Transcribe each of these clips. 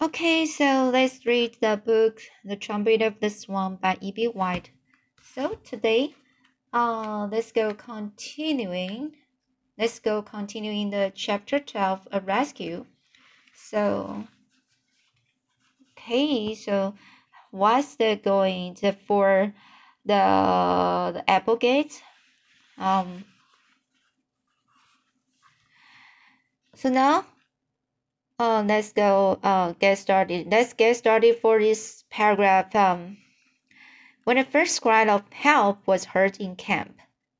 Okay, so let's read the book The Trumpet of the Swan by E.B. White. So today, uh, let's go continuing. Let's go continuing the chapter 12, A Rescue. So, okay, so what's the going to, for the, the Applegate? Um, so now uh, let's go uh, get started. Let's get started for this paragraph. Um, when the first cry of help was heard in camp,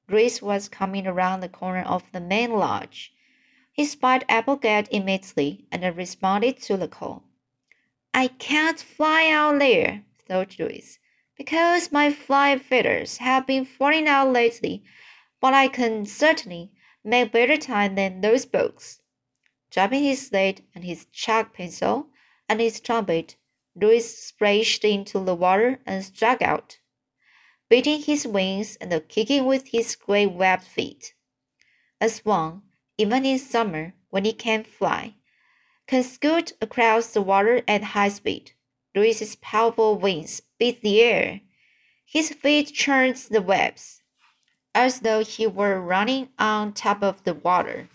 Grace was coming around the corner of the main lodge. He spied Applegate immediately and responded to the call. I can't fly out there, thought Louis, because my fly feathers have been falling out lately, but I can certainly make better time than those books. Dropping his slate and his chalk pencil and his trumpet, Louis splashed into the water and struck out, beating his wings and kicking with his great webbed feet. A swan, even in summer when it can fly, can scoot across the water at high speed. Louis's powerful wings beat the air. His feet churned the webs, as though he were running on top of the water.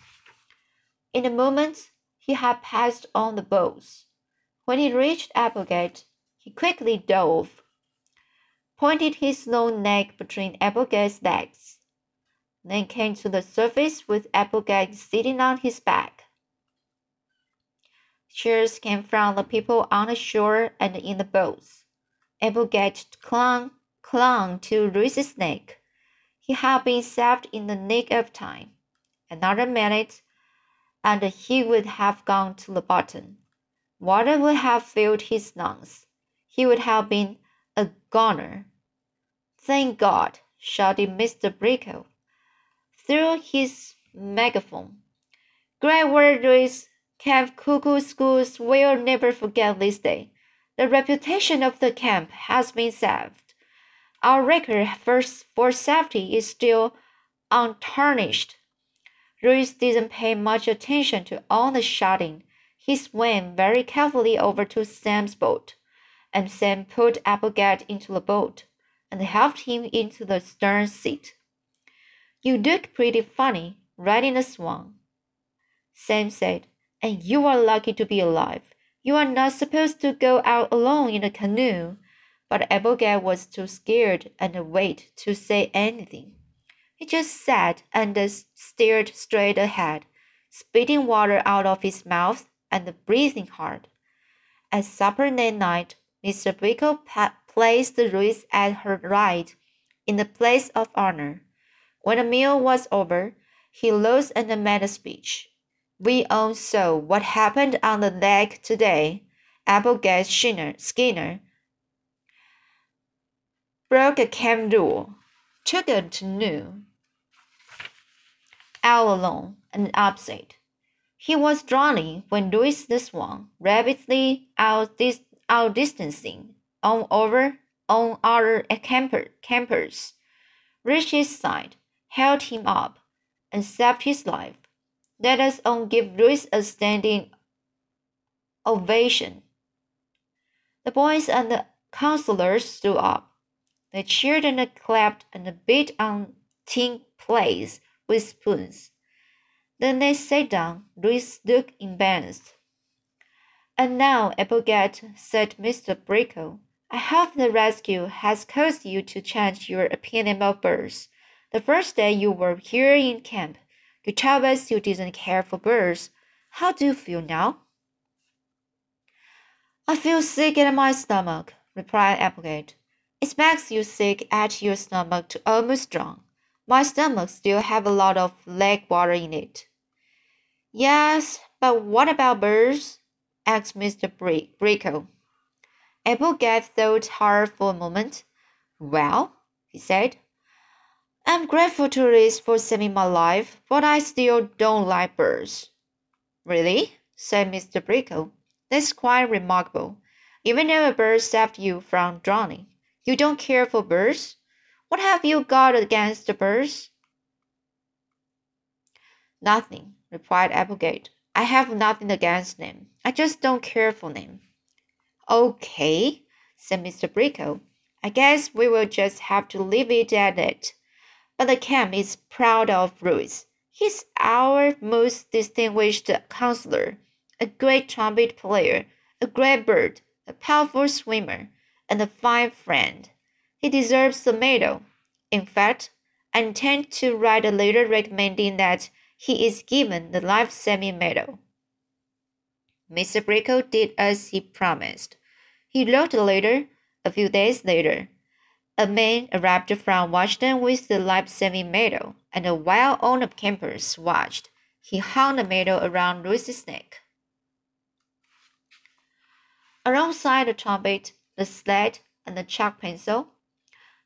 In a moment, he had passed on the boats. When he reached Applegate, he quickly dove, pointed his long neck between Applegate's legs, then came to the surface with Applegate sitting on his back. Cheers came from the people on the shore and in the boats. Applegate clung, clung to Louis's neck. He had been saved in the nick of time. Another minute, and he would have gone to the bottom. Water would have filled his lungs. He would have been a goner. Thank God, shouted Mr. Brickle through his megaphone. Great Louis Camp Kookooskoos will never forget this day. The reputation of the camp has been saved. Our record for safety is still untarnished. Louis didn't pay much attention to all the shouting. He swam very carefully over to Sam's boat, and Sam put Applegate into the boat and helped him into the stern seat. You look pretty funny, riding a swan, Sam said, and you are lucky to be alive. You are not supposed to go out alone in a canoe. But Applegate was too scared and wait to say anything. He just sat and stared straight ahead, spitting water out of his mouth and breathing hard. At supper that night, Mr. Brickle placed Louis at her right in the place of honor. When the meal was over, he rose and made a speech. We all saw what happened on the lake today. Applegate Skinner, Skinner broke a camp rule, took a canoe out alone and upset. He was drowning when Louis the Swan, rapidly outdis outdistancing on over on other camper, campers, reached his side, held him up, and saved his life. Let us all give Louis a standing ovation. The boys and the counselors stood up. They cheered and clapped and beat on tin plates with spoons. Then they sat down. Louis looked embarrassed. And now, Applegate, said Mr. Brickle, I hope the rescue has caused you to change your opinion of birds. The first day you were here in camp, you told us you didn't care for birds. How do you feel now? I feel sick in my stomach, replied Applegate. It makes you sick at your stomach to almost drown. My stomach still have a lot of lake water in it. Yes, but what about birds? asked Mr. Brickle. Applegate thought hard for a moment. Well, he said, I'm grateful to Liz for saving my life, but I still don't like birds. Really? said Mr. Brickle. That's quite remarkable. Even though a bird saved you from drowning, you don't care for birds? What have you got against the birds? Nothing, replied Applegate. I have nothing against them. I just don't care for them. Okay, said Mr. Brickle. I guess we will just have to leave it at that. But the camp is proud of Louis. He's our most distinguished counselor, a great trumpet player, a great bird, a powerful swimmer, and a fine friend. He deserves the medal. In fact, I intend to write a letter recommending that he is given the life semi medal. Mr. Brickle did as he promised. He wrote a letter a few days later. A man arrived from Washington with the life semi medal, and while all the campers watched, he hung the medal around Louis's neck. Alongside the trumpet, the sled, and the chalk pencil,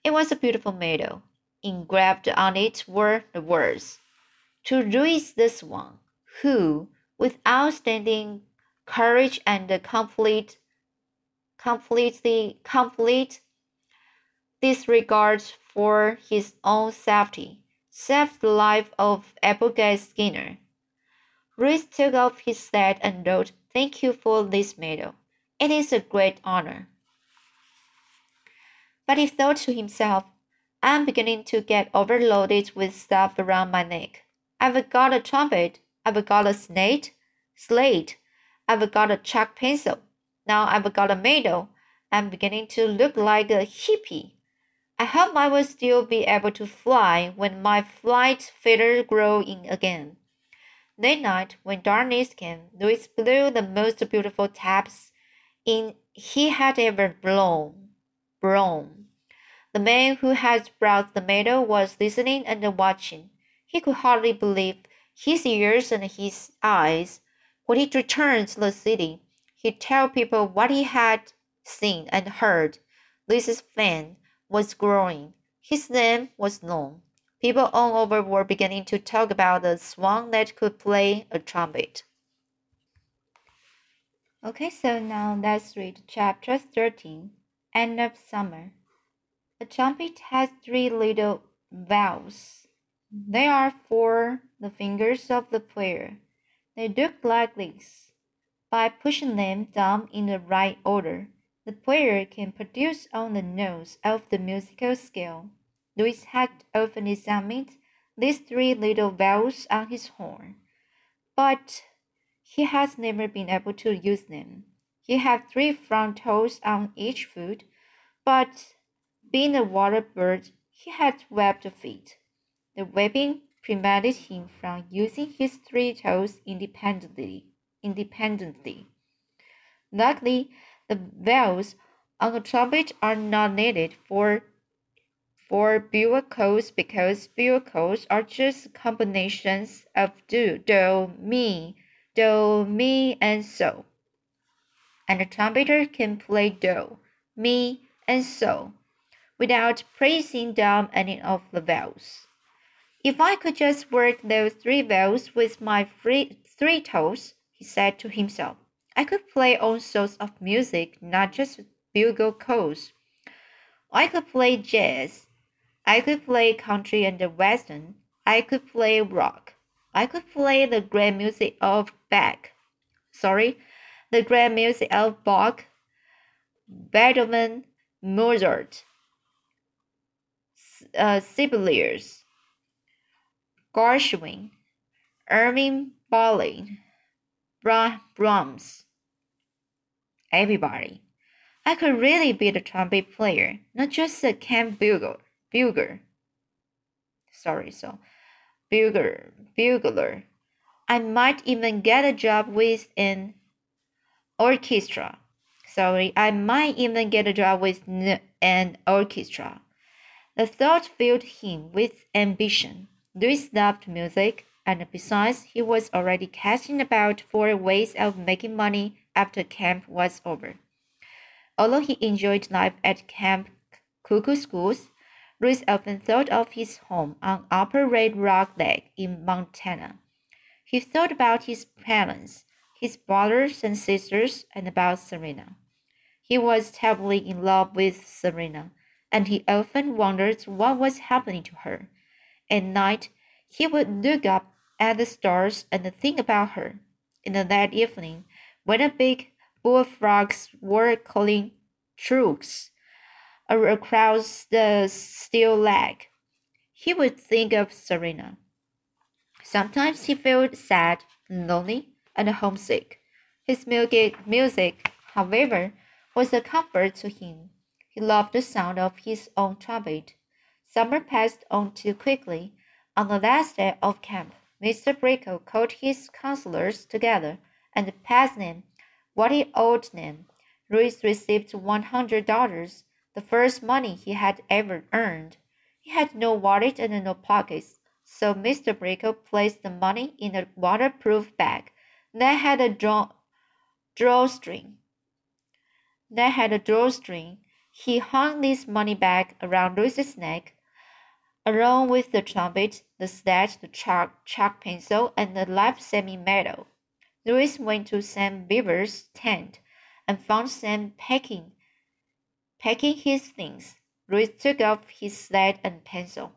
it was a beautiful medal. Engraved on it were the words, To Louis the Swan, who, with outstanding courage and complete, completely complete disregard for his own safety, saved the life of Applegate Skinner. Louis took off his hat and wrote, Thank you for this medal. It is a great honor. But he thought to himself, I'm beginning to get overloaded with stuff around my neck. I've got a trumpet, I've got a slate, slate, I've got a chalk pencil. Now I've got a medal. I'm beginning to look like a hippie. I hope I will still be able to fly when my flight feathers grow in again. That night, when darkness came, Louis blew the most beautiful taps in he had ever blown. Blown. The man who had brought the medal was listening and watching. He could hardly believe his ears and his eyes. When he returned to the city, he'd tell people what he had seen and heard. Louis's fame was growing. His name was known. People all over were beginning to talk about the swan that could play a trumpet. Okay, so now let's read chapter 13 End of Summer. A trumpet has three little valves. They are for the fingers of the player. They look like this. By pushing them down in the right order, the player can produce on the notes of the musical scale. Louis had often examined these three little valves on his horn, but he has never been able to use them. He had three front toes on each foot, but being a water bird, he had webbed feet. The webbing prevented him from using his three toes independently. independently. Luckily, the valves on a trumpet are not needed for for bugle calls because bugle calls are just combinations of do, do, mi, do, mi, and so. And the trumpeter can play do, mi, and so without pressing down any of the valves. If I could just work those three valves with my three, three toes, he said to himself, I could play all sorts of music, not just bugle calls. I could play jazz. I could play country and western. I could play rock. I could play the great music of Bach. Sorry, the great music of Bach, Beethoven, Mozart, uh, Sibelius, Gershwin, Irving Berlin, Brahms, everybody. I could really be the trumpet player, not just a camp bugler. bugler. Sorry, so bugler, bugler. I might even get a job with an orchestra. Sorry, I might even get a job with an orchestra. The thought filled him with ambition. Louis loved music, and besides, he was already casting about for ways of making money after camp was over. Although he enjoyed life at Camp Kookooskoos, Louis often thought of his home on Upper Red Rock Lake in Montana. He thought about his parents, his brothers and sisters, and about Serena. He was terribly in love with Serena and he often wondered what was happening to her. At night, he would look up at the stars and think about her. In that evening, when a big bullfrogs were calling troops across the steel leg. He would think of Serena. Sometimes he felt sad, and lonely, and homesick. His music, however, was a comfort to him. He loved the sound of his own trumpet. Summer passed on too quickly. On the last day of camp, Mr. Brickle called his counselors together and passed them what he owed them. Louis received one hundred dollars, the first money he had ever earned. He had no wallet and no pockets, so Mr. Brickle placed the money in a waterproof bag that had a draw, drawstring. That had a drawstring. He hung this money bag around Louis's neck, along with the trumpet, the sled, the chalk, chalk pencil, and the live semi-medal. Louis went to Sam Beaver's tent and found Sam packing, packing his things. Louis took off his sled and pencil.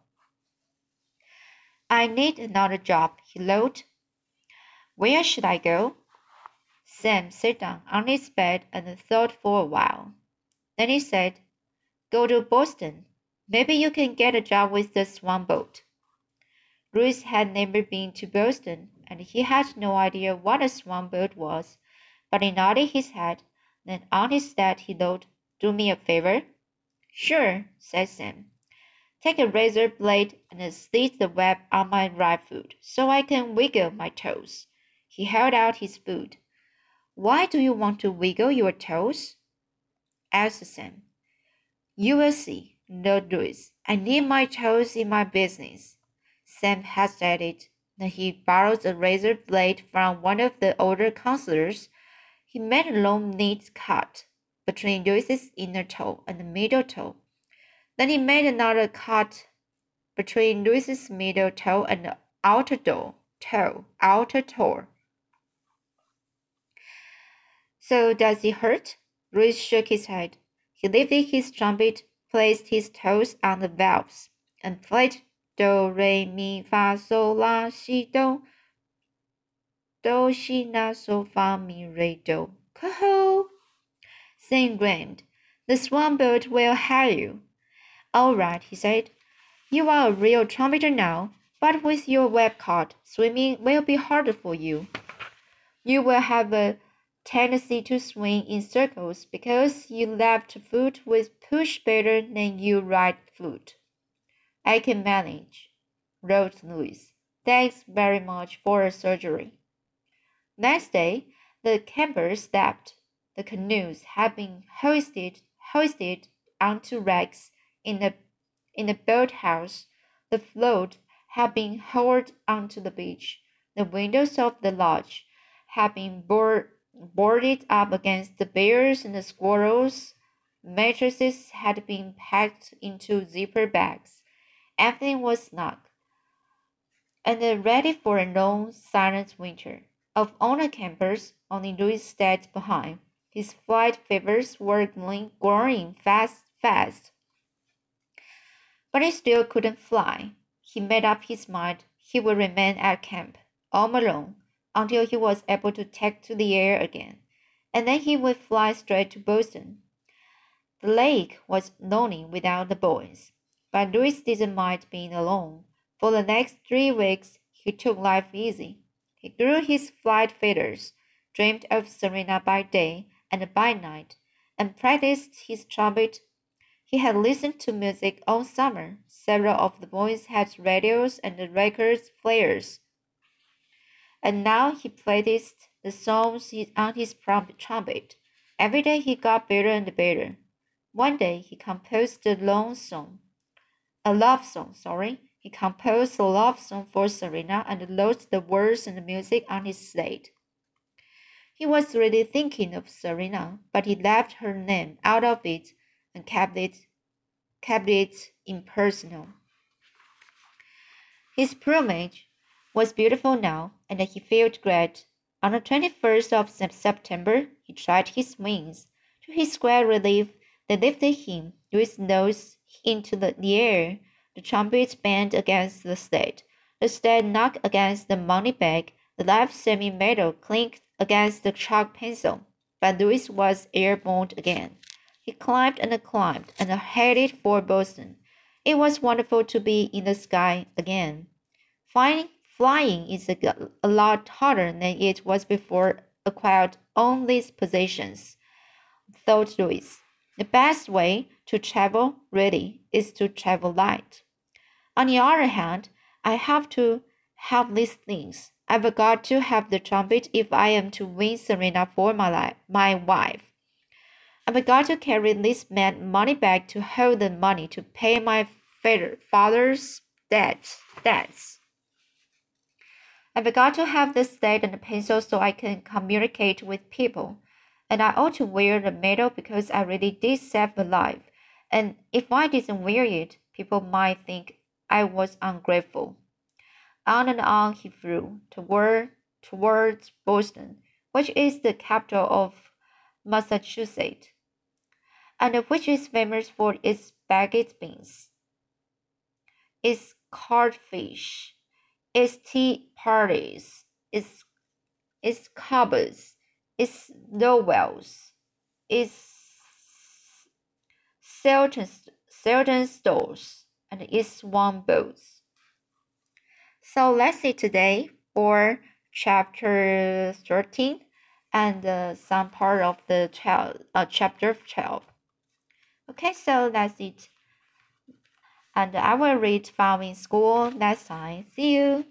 I need another job, he wrote. Where should I go? Sam sat down on his bed and thought for a while. Then he said, Go to Boston. Maybe you can get a job with the Swan boat. Louis had never been to Boston, and he had no idea what a swan boat was, but he nodded his head. Then on his sled he wrote, Do me a favor. Sure, said Sam. Take a razor blade and slit the web on my right foot so I can wiggle my toes. He held out his foot. Why do you want to wiggle your toes? asked Sam. You will see, Louis. I need my toes in my business. Sam hesitated. Then he borrowed a razor blade from one of the older counselors. He made a long, neat cut between Louis's inner toe and the middle toe. Then he made another cut between Louis's middle toe and the outer toe, toe, outer toe. So does it hurt? Louis shook his head. He lifted his trumpet, placed his toes on the valves, and played do, re, mi, fa, sol, la, si, do. Do, si, la, sol, fa, mi, re, do. Coho! Sam grinned. The swan boat will hire you. All right, he said. You are a real trumpeter now, but with your web caught, swimming will be harder for you. You will have a tendency to swing in circles because your left foot will push better than your right foot. I can manage, wrote Louis. Thanks very much for the surgery. Next day, the campers stepped. The canoes had been hoisted, hoisted onto racks in the, in the boathouse, the float had been hauled onto the beach. The windows of the lodge had been board, boarded up against the bears and the squirrels. Mattresses had been packed into zipper bags. Everything was snug and ready for a long, silent winter. Of all the campers, only Louis stayed behind. His flight fevers were growing fast, fast but he still couldn't fly. He made up his mind he would remain at camp, all alone, until he was able to take to the air again, and then he would fly straight to Boston. The lake was lonely without the boys, but Louis didn't mind being alone. For the next three weeks, he took life easy. He grew his flight feathers, dreamed of Serena by day and by night, and practiced his trumpet he had listened to music all summer. Several of the boys had radios and record players. And now he practiced the songs on his trumpet. Every day he got better and better. One day he composed a long song, a love song, sorry. He composed a love song for Serena and wrote the words and the music on his slate. He was really thinking of Serena, but he left her name out of it and kept it, kept it impersonal. His plumage was beautiful now, and he felt great. On the 21st of September, he tried his wings. To his great relief, they lifted him with nose into the air. The trumpet banged against the sled. The sled knocked against the money bag. The live semi-metal clinked against the chalk pencil. but Louis was airborne again. He climbed and climbed and headed for Boston. It was wonderful to be in the sky again. Flying, flying is a, a lot harder than it was before acquired on these positions, thought Louis. The best way to travel, really, is to travel light. On the other hand, I have to have these things. I've got to have the trumpet if I am to win Serena for my life, my wife. I've got to carry this man money back to hold the money to pay my father's debt, debts. I've got to have the slate and pencil so I can communicate with people. And I ought to wear the medal because I really did save a life. And if I didn't wear it, people might think I was ungrateful. On and on he flew toward towards Boston, which is the capital of Massachusetts, and which is famous for its baguette beans, its codfish, its tea parties, its its Cabots, its novels, its Selton, Saltonstalls, and its swan boats. So let's see today for chapter 13 and uh, some part of the 12, uh, chapter 12. Okay, so that's it. And I will read from in school next time. See you.